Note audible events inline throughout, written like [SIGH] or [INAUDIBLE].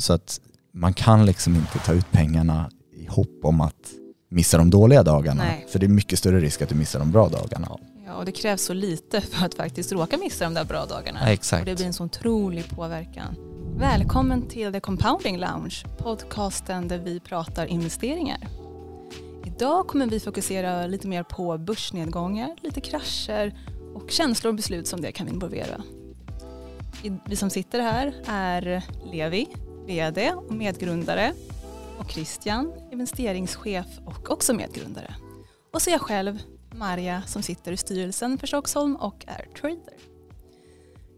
så att man kan liksom inte ta ut pengarna i hopp om att missa de dåliga dagarna. Nej. För det är mycket större risk att du missar de bra dagarna. Ja, och det krävs så lite för att faktiskt råka missa de där bra dagarna. Ja, Och exakt. det blir en sån otrolig påverkan. Välkommen till The Compounding Lounge, podcasten där vi pratar investeringar. Idag kommer vi fokusera lite mer på börsnedgångar, lite krascher och känslor och beslut som det kan involvera. Vi som sitter här är Levi, VD och medgrundare och Christian, investeringschef och också medgrundare. Och så jag själv, Marja, som sitter i styrelsen för Stockholm och är trader.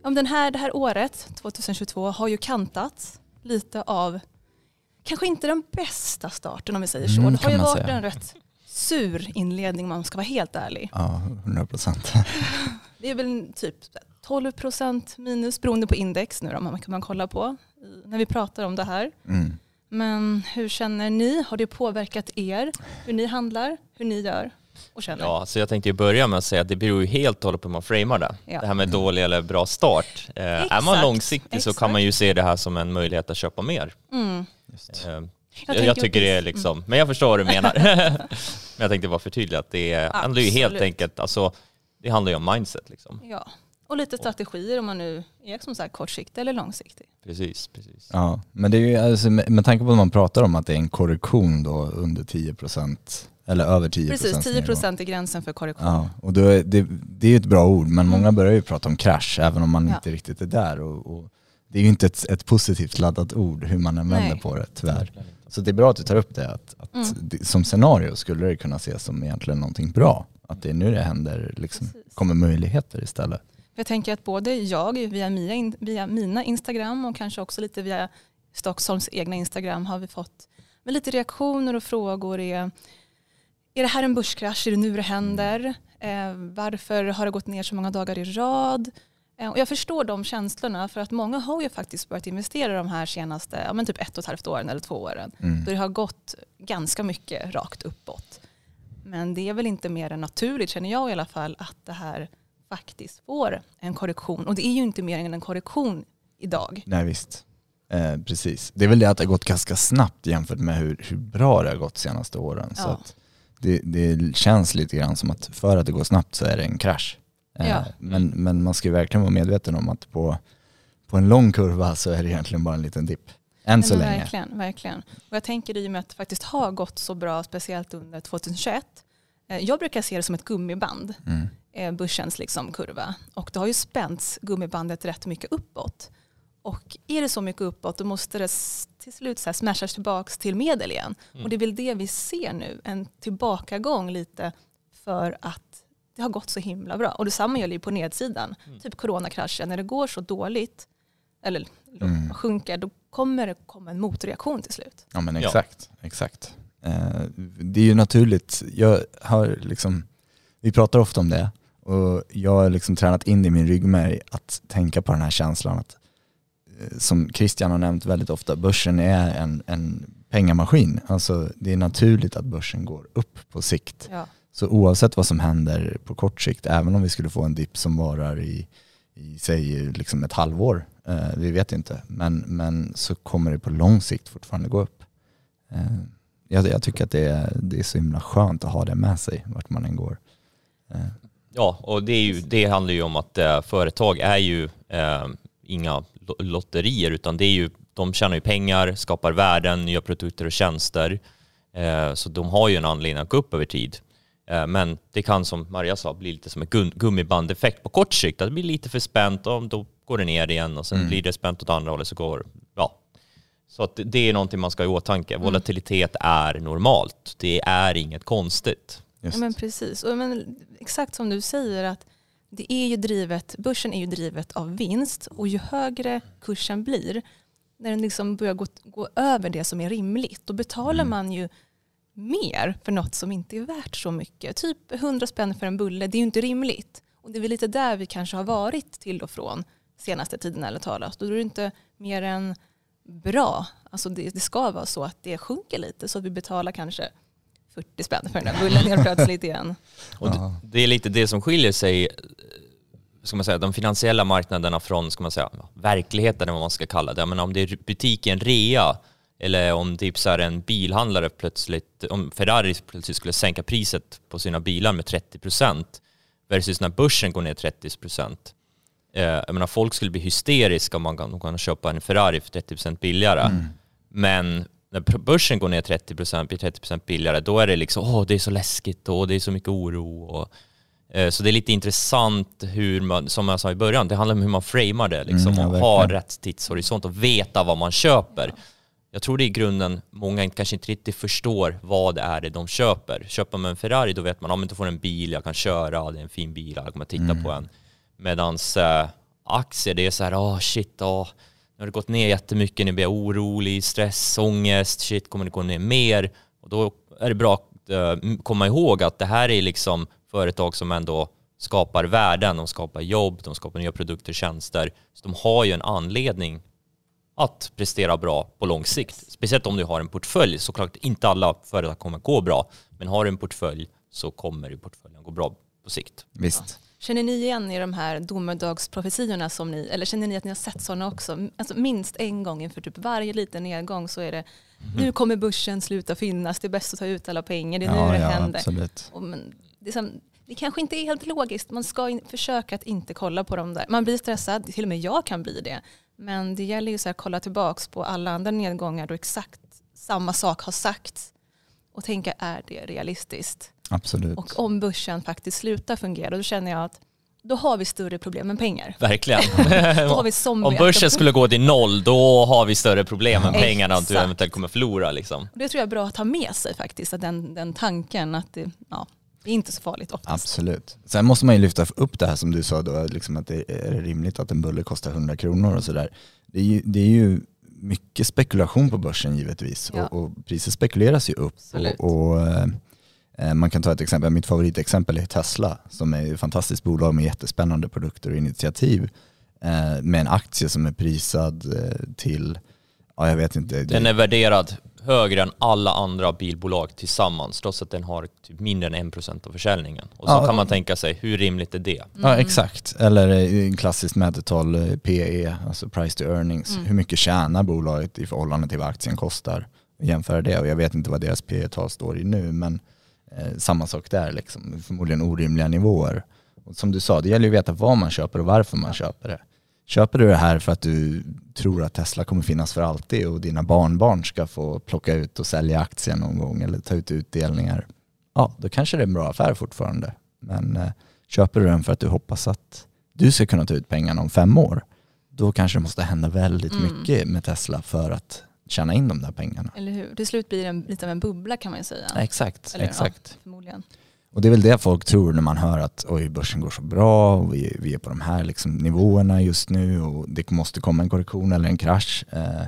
Om den här, det här året, 2022, har ju kantats lite av, kanske inte den bästa starten om vi säger så. Mm, det har ju varit säga. en rätt sur inledning om man ska vara helt ärlig. Ja, 100 procent. Det är väl typ 12 procent minus beroende på index nu då, man kan man kolla på när vi pratar om det här. Mm. Men hur känner ni? Har det påverkat er? Hur ni handlar? Hur ni gör och känner? Ja, så jag tänkte ju börja med att säga att det beror ju helt och hållet på hur man framar det. Ja. Det här med dålig eller bra start. Eh, är man Exakt, långsiktig så exakt. kan man ju se det här som en möjlighet att köpa mer. Mm. Just. Eh, jag, jag tycker det är liksom, men jag förstår vad du menar. [LAUGHS] men jag tänkte bara förtydliga att det är- handlar ju helt enkelt, alltså det handlar ju om mindset liksom. Ja, och lite strategier om man nu är som sagt kortsiktig eller långsiktig. Precis, precis. Ja, men det är ju alltså, med, med tanke på att man pratar om att det är en korrektion då under 10 procent eller över 10 Precis, procent 10 procent är gränsen för korrektion. Ja, och då är det, det är ju ett bra ord, men många börjar ju prata om krasch även om man Ja. inte riktigt är där. Och, och det är ju inte ett, ett positivt laddat ord hur man än vänder Nej. på det tyvärr. Så det är bra att du tar upp det, att, att Mm. det, som scenario skulle det kunna ses som egentligen någonting bra. Att det är nu det händer, liksom, Precis. kommer möjligheter istället. Jag tänker att både jag via mina, in- via mina Instagram och kanske också lite via Stockholms egna Instagram har vi fått med lite reaktioner och frågor. Är, är det här en börskrasch? Är det nu det händer? Eh, varför har det gått ner så många dagar i rad? Eh, och jag förstår de känslorna för att många har ju faktiskt börjat investera de här senaste ja, men typ ett och ett halvt åren eller två åren. Mm. Då det har gått ganska mycket rakt uppåt. Men det är väl inte mer än naturligt, känner jag i alla fall, att det här faktiskt får en korrektion. Och det är ju inte mer än en korrektion idag. Nej visst, eh, precis. Det är väl det att det har gått ganska snabbt jämfört med hur, hur bra det har gått senaste åren. Så Ja. att det, det känns lite grann som att för att det går snabbt så är det en krasch. Eh, Ja. men, men man ska ju verkligen vara medveten om att på, på en lång kurva så är det egentligen bara en liten dipp. Än så Men länge. Verkligen, verkligen. Och jag tänker i och med att det faktiskt har gått så bra, speciellt under 2021. eh, Jag brukar se det som ett gummiband, Mm. Eh, börsens liksom kurva. Och det har ju spänts gummibandet rätt mycket uppåt. Och är det så mycket uppåt då måste det till slut så här smashas tillbaka till medel igen. Mm. Och det är väl det vi ser nu, en tillbakagång lite för att det har gått så himla bra. Och detsamma gäller ju på nedsidan. Mm. Typ coronakraschen, när det går så dåligt eller Mm. sjunker, då kommer det komma en motreaktion till slut. Ja men Ja. exakt, exakt. Eh, det är ju naturligt, jag har liksom, vi pratar ofta om det och jag har liksom tränat in i min ryggmärg att tänka på den här känslan att eh, som Christian har nämnt väldigt ofta, börsen är en, en pengamaskin. Alltså det är naturligt att börsen går upp på sikt. Ja. Så oavsett vad som händer på kort sikt, även om vi skulle få en dipp som varar i, i säg liksom ett halvår, eh, vi vet inte, men, men så kommer det på lång sikt fortfarande gå upp. Eh, jag, jag tycker att det är, det är så himla skönt att ha det med sig vart man än går. Eh, Ja, och det, är ju, det handlar ju om att eh, företag är ju eh, inga lo- lotterier utan det är ju, de tjänar ju pengar, skapar värden, nya produkter och tjänster. Eh, så de har ju en anledning att gå upp över tid. Eh, men det kan som Maria sa bli lite som en gummibandeffekt på kort sikt. Att det blir lite för spänt och då går det ner igen och sen Mm. blir det spänt åt andra hållet så går ja. Så att det- är någonting man ska ha i åtanke. Volatilitet är normalt. Det är inget konstigt. Just. Ja, men precis. Och men, exakt som du säger att det är ju drivet, börsen är ju drivet av vinst och ju högre kursen blir, när den liksom börjar gå, gå över det som är rimligt, då betalar Mm. man ju mer för något som inte är värt så mycket. Typ 100 spänn för en bulle, det är ju inte rimligt. Och det är väl lite där vi kanske har varit till och från senaste tiden eller talas. Då är det inte mer än bra. Alltså det, det ska vara så att det sjunker lite så att vi betalar kanske 40 spänn för den där bullen helt plötsligt igen. [LAUGHS] Och det, det är lite det som skiljer sig eh, ska man säga, de finansiella marknaderna från ska man säga, verkligheten, eller vad man ska kalla det. Menar, om det är butiken rea eller om typ så här en bilhandlare plötsligt, om Ferrari plötsligt skulle sänka priset på sina bilar med 30% versus när börsen går ner 30%. Eh, jag menar, folk skulle bli hysteriska om man kan, kan köpa en Ferrari för 30% billigare. Mm. Men när börsen går ner 30%, blir 30% billigare, då är det liksom åh, det är så läskigt och det är så mycket oro. Och, eh, så det är lite intressant hur man, som jag sa i början, det handlar om hur man framar det liksom, mm, och ha rätt tidshorisont och veta vad man köper. Jag tror det är i grunden många kanske inte riktigt förstår vad det är det de köper. Köper man en Ferrari då vet man ja, du får en bil, jag kan köra, det är en fin bil, jag kommer titta mm. på en. Medan äh, aktier, det är så här, åh oh, shit, åh, nu har det gått ner jättemycket, nu blir jag orolig, stress, ångest, shit, kommer det gå ner mer? Och då är det bra att äh, komma ihåg att det här är liksom företag som ändå skapar värden, de skapar jobb, de skapar nya produkter och tjänster. Så de har ju en anledning att prestera bra på lång sikt. Speciellt om du har en portfölj. Såklart inte alla företag kommer gå bra, men har du en portfölj så kommer portföljen gå bra på sikt. Visst. Känner ni igen i de här domedagsprofetiorna som ni, eller känner ni att ni har sett sådana också? Alltså minst en gång inför typ varje liten nedgång så är det mm. nu kommer börsen sluta finnas, det är bäst att ta ut alla pengar, det är ja, nu det ja, händer. Absolut. Och men, det, är som, det kanske inte är helt logiskt, man ska in, försöka att inte kolla på dem där. Man blir stressad, till och med jag kan bli det. Men det gäller ju så att kolla tillbaka på alla andra nedgångar då exakt samma sak har sagts och tänka är det realistiskt? Absolut. Och om börsen faktiskt slutar fungera då känner jag att då har vi större problem än pengar. Verkligen. [LAUGHS] om börsen skulle gå till noll då har vi större problem än pengarna att du eventuellt kommer förlora. Liksom. Det tror jag är bra att ha med sig faktiskt, att den, den tanken att det, ja, det är inte så farligt oftast. Absolut. Sen måste man ju lyfta upp det här som du sa då, liksom att det är rimligt att en bulle kostar 100 kronor och sådär. Det, är ju, det är ju mycket spekulation på börsen givetvis ja. och, och priser spekuleras ju upp. Absolut. Och, och eh, man kan ta ett exempel, mitt favoritexempel är Tesla som är ett fantastiskt bolag med jättespännande produkter och initiativ eh, med en aktie som är prisad eh, till, ja jag vet inte. Den är värderad högre än alla andra bilbolag tillsammans trots att den har typ mindre än 1% av försäljningen. Och så ja, kan man tänka sig, hur rimligt är det? Mm. Ja exakt, eller en klassiskt mätetal eh, PE, alltså price to earnings. Mm. Hur mycket tjänar bolaget i förhållande till vad aktien kostar? Jämföra det och jag vet inte vad deras PE-tal står i nu men eh, samma sak där, liksom. förmodligen orimliga nivåer. Och som du sa, det gäller ju att veta vad man köper och varför man köper det. Köper du det här för att du tror att Tesla kommer finnas för alltid och dina barnbarn ska få plocka ut och sälja aktien någon gång eller ta ut utdelningar, ja då kanske det är en bra affär fortfarande. Men eh, köper du den för att du hoppas att du ska kunna ta ut pengarna om fem år, då kanske det måste hända väldigt mm. mycket med Tesla för att tjäna in de där pengarna. Eller hur? Till slut blir det en, lite av en bubbla kan man ju säga. Exakt, Eller, exakt. Ja, förmodligen. Och det är väl det folk tror när man hör att oj, börsen går så bra och vi, vi är på de här liksom nivåerna just nu och det måste komma en korrektion eller en krasch. Eh,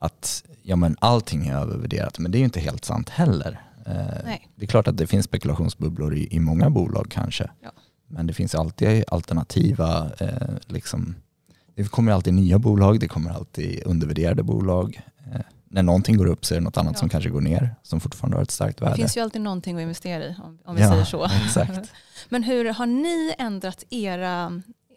att ja, men allting är övervärderat, men det är ju inte helt sant heller. Eh, det är klart att det finns spekulationsbubblor i, i många bolag kanske. Ja. Men det finns alltid alternativa, eh, liksom, det kommer alltid nya bolag, det kommer alltid undervärderade bolag. Eh, när någonting går upp så är det något annat ja. som kanske går ner, som fortfarande har ett starkt värde. Det finns ju alltid någonting att investera i, om, om vi ja, säger så. Exakt. [LAUGHS] Men hur har ni ändrat era,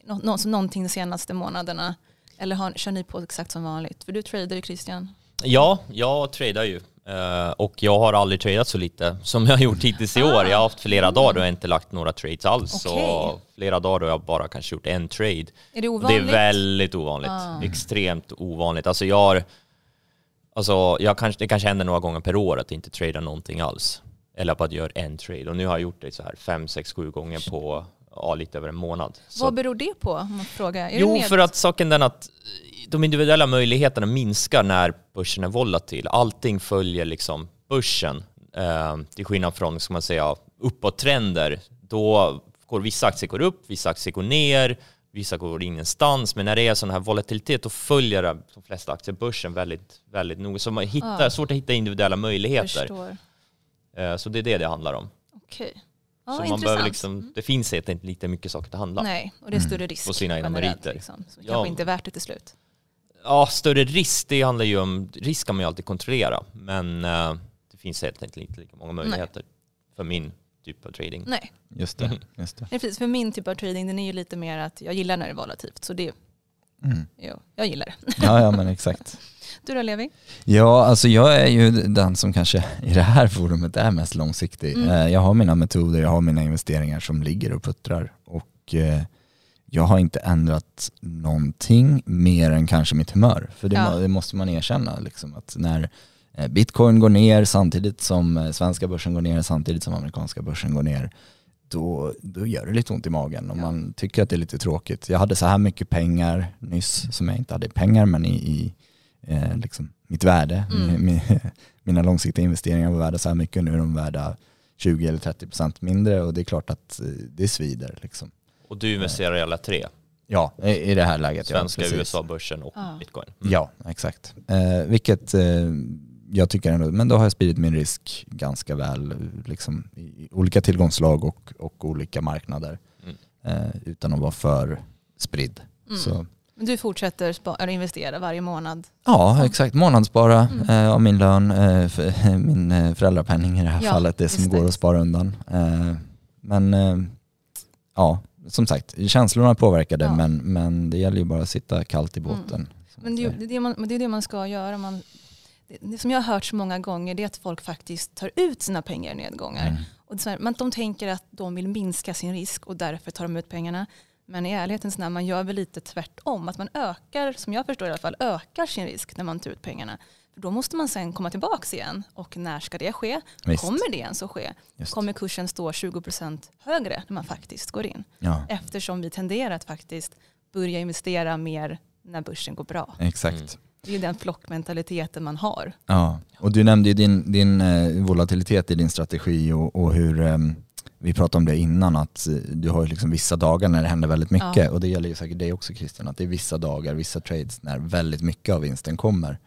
nå, nå, någonting de senaste månaderna? Eller har, kör ni på exakt som vanligt? För du tradar ju Christian. Ja, jag tradar ju. Uh, och jag har aldrig tradat så lite som jag har gjort hittills i år. Jag har haft flera dagar då jag inte lagt några trades alls. Okay. Och flera dagar då jag bara kanske gjort en trade. Är det ovanligt? Det är väldigt ovanligt. Ah. Extremt ovanligt. Alltså jag har Alltså, jag kanske, det kanske händer några gånger per år att inte trada någonting alls. Eller att göra en trade. Och nu har jag gjort det så här fem, sex, sju gånger på ja, lite över en månad. Så. Vad beror det på? Om man frågar? Är jo, för att saken den att de individuella möjligheterna minskar när börsen är volatil. Allting följer liksom börsen. Eh, till skillnad från, ska man säga, uppåttrender. Då går vissa aktier går upp, vissa aktier går ner vissa går ingenstans. Men när det är sån här volatilitet då följer de flesta aktier börsen väldigt, väldigt noga. Så man hittar, ja. svårt att hitta individuella möjligheter. Eh, så det är det det handlar om. Okej. Ja, så man behöver liksom, mm. det finns helt inte lite mycket saker att handla. Nej, och det är större mm. risk på sina egna meriter. Liksom, så ja. kanske inte är värt det till slut. Ja, större risk, det handlar ju om, risk kan man ju alltid kontrollera. Men uh, det finns helt enkelt inte lika många möjligheter Nej. för min typ av trading. Nej, Just det. Just det. Nej, precis. För min typ av trading den är ju lite mer att jag gillar när det är volatilt. Så det, Mm. ja, jag gillar det. Ja, ja men exakt. [LAUGHS] Du då Levi? Ja, alltså jag är ju den som kanske i det här forumet är mest långsiktig. Mm. Eh, Jag har mina metoder, jag har mina investeringar som ligger och puttrar och eh, jag har inte ändrat någonting mer än kanske mitt humör. För det, Ja. må- det måste man erkänna, liksom, att när eh, bitcoin går ner samtidigt som svenska börsen går ner, samtidigt som amerikanska börsen går ner, då, då gör det lite ont i magen och Ja. man tycker att det är lite tråkigt. Jag hade så här mycket pengar nyss, som jag inte hade pengar, men i, i eh, liksom mitt värde. Mm. Mi- mi- [LAUGHS] Mina långsiktiga investeringar var värda så här mycket, nu är de värda 20 eller 30 procent mindre och det är klart att eh, det svider. Liksom. Och du investerar i alla tre? Ja, i, det här läget. Svenska, ja. USA-börsen och Ja. bitcoin? Mm. Ja, exakt. Eh, vilket eh, jag tycker ändå, men då har jag spridit min risk ganska väl liksom, i olika tillgångsslag och, och olika marknader Mm. eh, utan att vara för spridd. Mm. Så, Men du fortsätter spa- eller investera varje månad? ja, exakt. Månadsspara Mm. eh, av min lön, eh, för, [LAUGHS] min eh, föräldrapenning i det här Ja, fallet, det som just går det. att spara undan. Eh, men eh, ja, som sagt, känslorna påverkade Ja. men, men det gäller ju bara att sitta kallt i Mm. båten. som Men det, det, är det, man, det är det man ska göra. Man, det, det som jag har hört så många gånger det är att folk faktiskt tar ut sina pengar i nedgångar. Mm. Och det så här, man, de tänker att de vill minska sin risk och därför tar de ut pengarna. Men i ärlighetens namn, man gör väl lite tvärtom. Att man ökar, som jag förstår i alla fall, ökar sin risk när man tar ut pengarna. För då måste man sen komma tillbaka igen. Och när ska det ske? Visst. Kommer det ens att ske? Just. Kommer kursen stå 20% högre när man faktiskt går in? Ja, Eftersom vi tenderar att faktiskt börja investera mer när börsen går bra. exakt. Mm. Det är ju den flockmentaliteten man har. Ja, och du nämnde ju din, din eh, volatilitet i din strategi och, och hur, ehm, vi pratade om det innan, att eh, du har ju liksom vissa dagar när det händer väldigt mycket Ja. och det gäller ju säkert dig också Christian, att det är vissa dagar, vissa trades när väldigt mycket av vinsten kommer.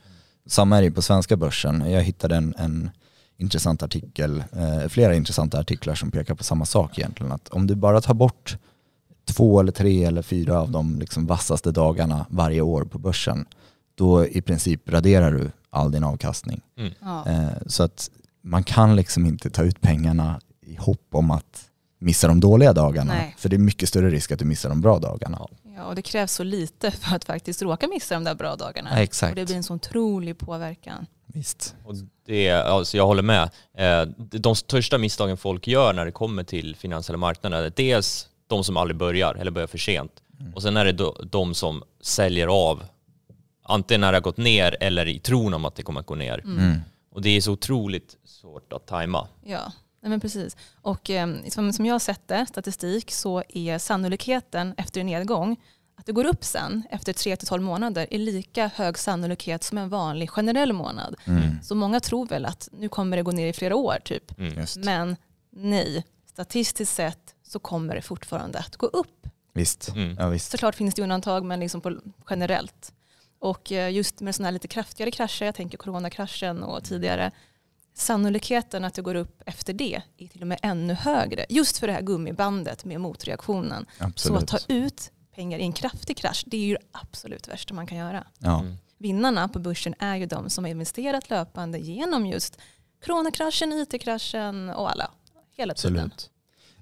Samma är det på svenska börsen. Jag hittade en, en intressant artikel, eh, flera intressanta artiklar som pekar på samma sak egentligen, att om du bara tar bort två eller tre eller fyra av de liksom vassaste dagarna varje år på börsen, då i princip raderar du all din avkastning. Ja. Eh, så att man kan liksom inte ta ut pengarna i hopp om att missa de dåliga dagarna. Nej. För det är mycket större risk att du missar de bra dagarna. Ja. Och det krävs så lite för att faktiskt råka missa de där bra dagarna. Ja, Och exakt. det blir en sån otrolig påverkan. Visst. Och det, alltså jag håller med. Eh, De största misstagen folk gör när det kommer till finansiella marknader är dels de som aldrig börjar eller börjar för sent. Och sen är det de som säljer av antingen när det har gått ner eller i tron om att det kommer att gå ner. Mm. Och det är så otroligt svårt att tajma. Ja, nej men precis. Och eh, som, som jag har sett det, statistik, så är sannolikheten efter en nedgång att det går upp sen efter 3-12 månader är lika hög sannolikhet som en vanlig generell månad. Mm. Så många tror väl att nu kommer det gå ner i flera år typ. Mm. Men nej, statistiskt sett så kommer det fortfarande att gå upp. Visst. Mm. Ja, visst. Såklart finns det undantag men liksom på, generellt. Och eh, just med sådana här lite kraftigare krascher, jag tänker coronakraschen och tidigare, sannolikheten att det går upp efter det är till och med ännu högre. Just för det här gummibandet med motreaktionen. Så Absolut. att ta ut pengar i en kraftig krasch, det är ju det absolut värsta man kan göra. Ja. Mm. Vinnarna på börsen är ju de som har investerat löpande genom just coronakraschen, IT-kraschen och alla. Hela tiden. Absolut.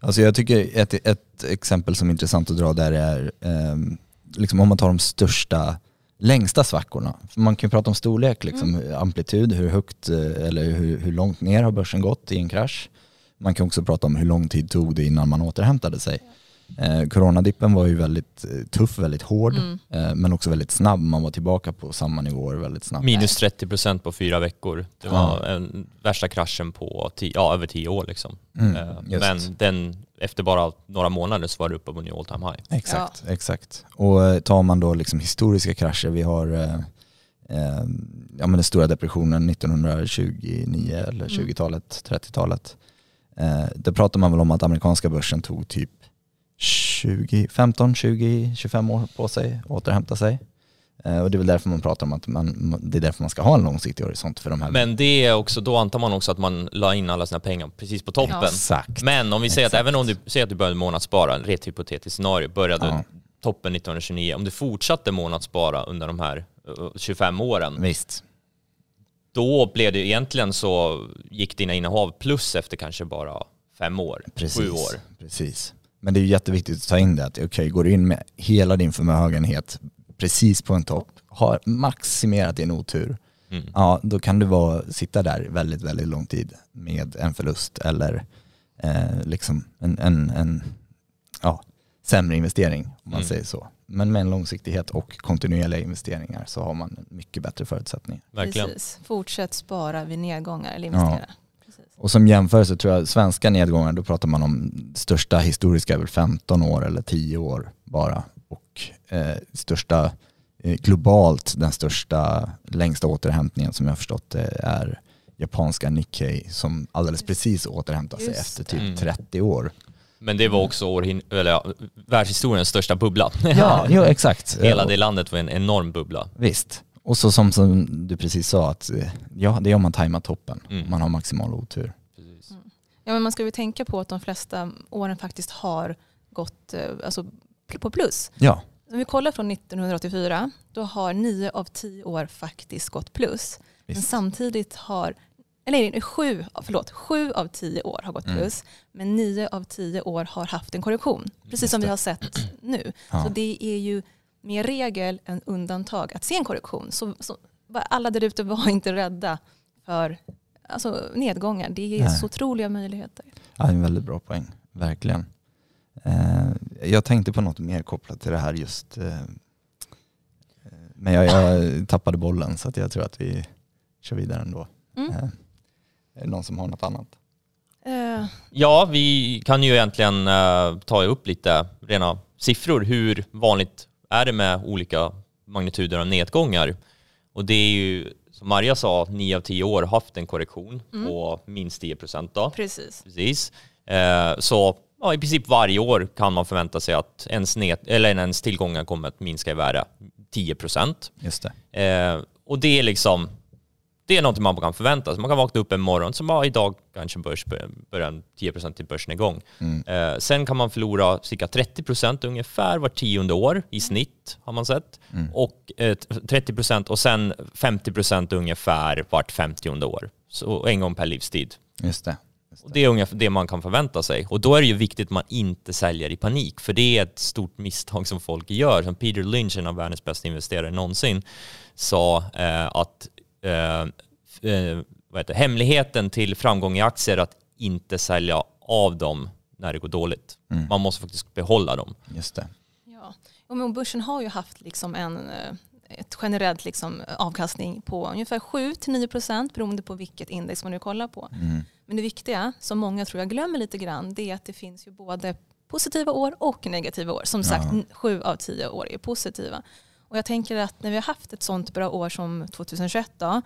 Alltså jag tycker ett, ett exempel som är intressant att dra där är ehm, liksom om man tar de största, längsta svackorna. För man kan ju prata om storlek, liksom, amplitud, hur högt eh, eller hur, hur långt ner har börsen gått i en krasch. Man kan också prata om hur lång tid tog det innan man återhämtade sig. Eh, coronadippen var ju väldigt eh, tuff, väldigt hård, Mm. eh, men också väldigt snabb. Man var tillbaka på samma nivåer väldigt snabbt. Minus 30 procent på fyra veckor. Det var Ja. en värsta kraschen på tio, ja, över tio år. Liksom. Mm, Eh. Men den, efter bara några månader så var det uppe på new all time high. Exakt, exakt. Och eh, tar man då liksom historiska krascher, vi har eh, eh, ja, men den stora depressionen 1929 eller Mm. 20-talet, 30-talet. Eh, där pratar man väl om att amerikanska börsen tog typ 20, 15, 20, 25 år på sig att återhämta sig. Eh, och det är väl därför man pratar om att man, det är därför man ska ha en långsiktig horisont för de här. Men det är också, då antar man också att man la in alla sina pengar precis på toppen. Ja. Exakt. Men om vi säger Exakt. att även om du säger att du började månadsspara, ett hypotetiskt scenario, började Ja. toppen 1929, om du fortsatte månadsspara under de här eh, 25 åren, Visst. då blev det egentligen så gick dina innehav plus efter kanske bara fem år, Precis, sju år. Precis. Men det är ju jätteviktigt att ta in det att okej, okay, går du in med hela din förmögenhet precis på en topp, har maximerat din otur, mm. ja då kan du vara, sitta där väldigt, väldigt lång tid med en förlust eller eh, liksom en, en, en ja, sämre investering om man mm. säger så. Men med en långsiktighet och kontinuerliga investeringar så har man mycket bättre förutsättningar. Verkligen. Precis. Fortsätt spara vid nedgångar eller investera. Ja. Och som jämförelse tror jag svenska nedgångar, då pratar man om största historiska är väl 15 år eller 10 år bara. Och eh, största eh, globalt, den största längsta återhämtningen som jag har förstått det är japanska Nikkei som alldeles precis återhämtar sig efter typ mm. 30 år. Men det var också år, eller ja, världshistoriens största bubbla. Ja, jo, [LAUGHS] exakt. Hela det landet var en enorm bubbla. Visst. Och så som, som du precis sa, att ja, det är om man tajmar toppen. Mm. Man har maximal otur. Mm. Ja, men man ska ju tänka på att de flesta åren faktiskt har gått eh, alltså, på plus. Ja. Om vi kollar från 1984, då har nio av tio år faktiskt gått plus. Visst. Men samtidigt har, eller nej, sju, förlåt, sju av tio år har gått mm. plus, men nio av tio år har haft en korrektion. Precis som vi har sett nu. Ja. Så det är ju mer regel än undantag att se en korrektion. Så, så alla där ute var [LAUGHS] inte rädda för alltså, nedgångar. Det är Nej. så otroliga möjligheter. Ja, en väldigt bra poäng, verkligen. Eh, jag tänkte på något mer kopplat till det här just, eh, men jag, jag, [LAUGHS] tappade bollen så att jag tror att vi kör vidare ändå. Mm. Eh, är det någon som har något annat? Uh. Ja, vi kan ju egentligen uh, ta upp lite rena siffror. Hur vanligt är det med olika magnituder av nedgångar. Och det är ju, som Maria sa, 9 av 10 år haft en korrektion mm. på minst 10 procent. Precis. Precis. Eh, så ja, i princip varje år kan man förvänta sig att ens, ned, eller ens tillgångar kommer att minska i värde 10 procent. Just det. Eh, och det är liksom det är något man kan förvänta sig. Man kan vakna upp en morgon som bara idag kanske börs börjar en 10% till börsnedgång. Mm. Eh, sen kan man förlora cirka 30% ungefär var tionde år i snitt har man sett. Mm. Och eh, 30% och sen 50% ungefär vart femtionde år. Så en gång per livstid. Just det. Just det. Och det är ungefär det man kan förvänta sig. Och då är det ju viktigt att man inte säljer i panik, för det är ett stort misstag som folk gör. Som Peter Lynch, en av världens bästa investerare någonsin, sa eh, att vad heter, hemligheten till framgång i aktier att inte sälja av dem när det går dåligt. Mm. Man måste faktiskt behålla dem. Just det. Ja, och börsen har ju haft liksom en, eh, ett generellt liksom avkastning på ungefär 7-9% beroende på vilket index man nu kollar på. Mm. Men det viktiga, som många tror jag glömmer lite grann, det är att det finns ju både positiva år och negativa år. Som sagt, ja. sju av tio år är positiva. Och jag tänker att när vi har haft ett sånt bra år som 2021 då,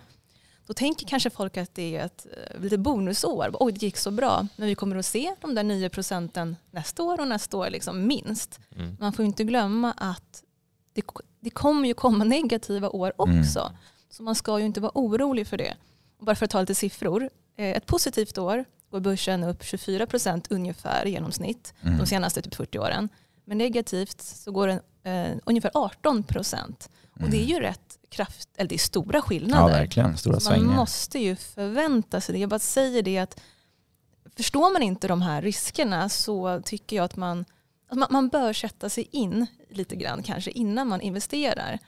då tänker kanske folk att det är ett eh, lite bonusår. Oj, det gick så bra. Men vi kommer att se de där 9 procenten nästa år och nästa år liksom minst. Mm. Man får inte glömma att det, det kommer ju komma negativa år mm. också. Mm. Så man ska ju inte vara orolig för det. Och bara för att ta lite siffror. Eh, ett positivt år går börsen upp 24 procent ungefär i genomsnitt mm. de senaste typ 40 åren. Men negativt så går den eh, ungefär 18 procent. Och det är ju rätt kraft, eller det är stora skillnader. Ja, verkligen. Stora svängar. Man måste ju förvänta sig det. Jag bara säger det att förstår man inte de här riskerna så tycker jag att man, att man, man, bör sätta sig in lite grann kanske innan man investerar.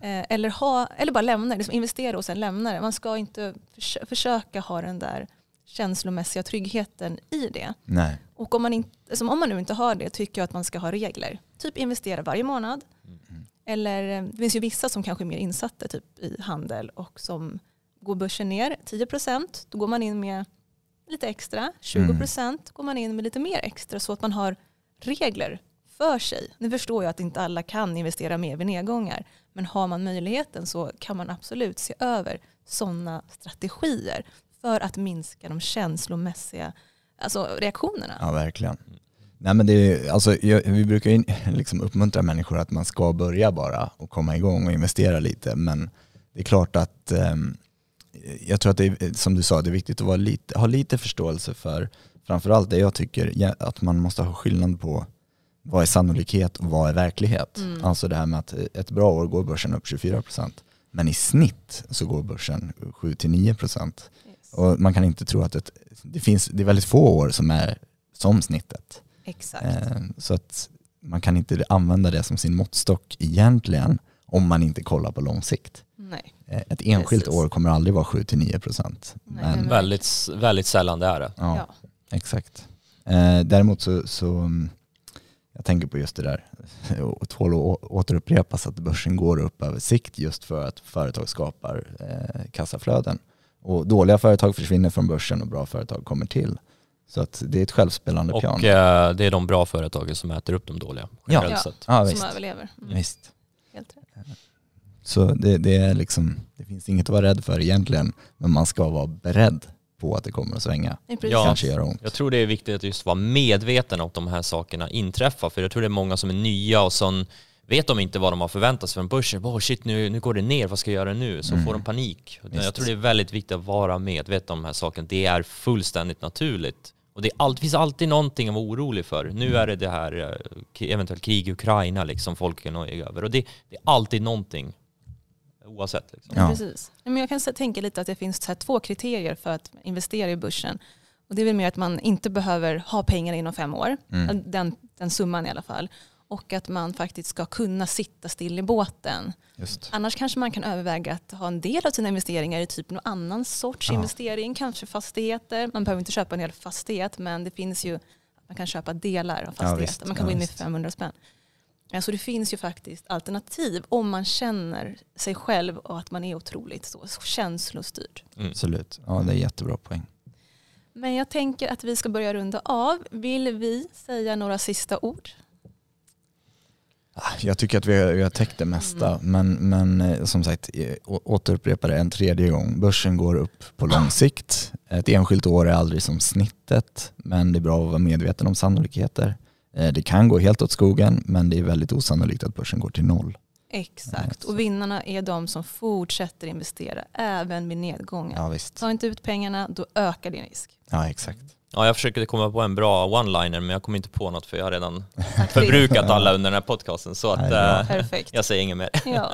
Eh, eller, ha, eller bara lämna liksom investera och sen lämna det. Man ska inte förs försöka ha den där känslomässiga tryggheten i det. Nej. Och om man, inte, alltså om man nu inte har det tycker jag att man ska ha regler. Typ investera varje månad. Mm. Eller eh, det finns ju vissa som kanske är mer insatta typ i handel och som går börsen ner 10% då går man in med lite extra. 20% mm. går man in med lite mer extra så att man har regler för sig. Nu förstår jag att inte alla kan investera mer vid nedgångar. Men har man möjligheten så kan man absolut se över sådana strategier för att minska de känslomässiga alltså reaktionerna. Ja, verkligen. Nej, men det är, alltså, vi brukar ju [LAUGHS] liksom uppmuntra människor att man ska börja bara och komma igång och investera lite. Men det är klart att eh, jag tror att det är, som du sa, det är viktigt att lite, ha lite förståelse för framförallt det jag tycker, att man måste ha skillnad på vad är sannolikhet och vad är verklighet. Mm. Alltså det här med att ett bra år går börsen upp 24% men i snitt så går börsen 7-9%. Yes. Och man kan inte tro att ett, det finns, det är väldigt få år som är som snittet. Exakt. Eh, så att man kan inte använda det som sin måttstock egentligen om man inte kollar på lång sikt. Nej. Eh, Ett enskilt Precis. år kommer aldrig vara 7-9 procent. Nej, Men, Väldigt, väldigt sällan det är det. ja, Ja. exakt. Eh, däremot så, så, jag tänker på just det där, [LAUGHS] och tål att återupprepas att börsen går upp över sikt just för att företag skapar eh, kassaflöden. Och dåliga företag försvinner från börsen och bra företag kommer till. Så att det är ett självspelande Och piano. eh, det är de bra företagen som äter upp de dåliga. Ja. ja, Som visst. överlever. Mm. visst. Helt rätt. Så det, det, är liksom, det finns inget att vara rädd för egentligen, men man ska vara beredd på att det kommer att svänga. Ja. Kanske göra ont. Jag tror det är viktigt att just vara medveten om att de här sakerna inträffar. För jag tror det är många som är nya och som vet de inte vad de har förväntat sig från börsen. Oh shit, nu, nu går det ner, vad ska jag göra nu? Så Mm. får de panik. Visst. Jag tror det är väldigt viktigt att vara medveten om de här sakerna. Det är fullständigt naturligt. Och det, är allt, finns alltid någonting att vara orolig för. Nu Mm. är det det här eh, eventuellt krig i Ukraina liksom folken är över. Och det, det är alltid någonting. Oavsett. Liksom. Ja. Precis. Men jag kan tänka lite att det finns här två kriterier för att investera i börsen. Och det är väl mer att man inte behöver ha pengar inom fem år, Mm. den, den summan i alla fall. Och att man faktiskt ska kunna sitta still i båten. Just. Annars kanske man kan överväga att ha en del av sina investeringar i typ någon annan sorts Ja. investering, kanske fastigheter. Man behöver inte köpa en hel fastighet men det finns ju, man kan köpa delar av fastigheter. visst. man kan gå Ja, in med visst. 500 spänn. Ja, så det finns ju faktiskt alternativ om man känner sig själv och att man är otroligt så känslostyrd. Mm. Absolut. Ja, det är jättebra poäng. Men jag tänker att vi ska börja runda av. Vill vi säga några sista ord? Ah, Jag tycker att vi har, vi har täckt det mesta, men, men eh, som sagt, eh, återupprepa det en tredje gång. Börsen går upp på lång sikt. Ett enskilt år är aldrig som snittet, men det är bra att vara medveten om sannolikheter. Eh, Det kan gå helt åt skogen, men det är väldigt osannolikt att börsen går till noll. Exakt. Och vinnarna är de som fortsätter investera även vid nedgången. Ja. Ta inte ut pengarna, då ökar din risk. Ja, exakt. Ja, jag försökte komma på en bra one-liner men jag kom inte på något för jag har redan förbrukat alla under den här podcasten. Så att eh, jag säger inget mer. [LAUGHS] Ja.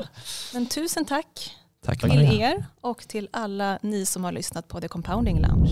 Men tusen tack Tack till Maria. er och till alla ni som har lyssnat på The Compounding Lounge.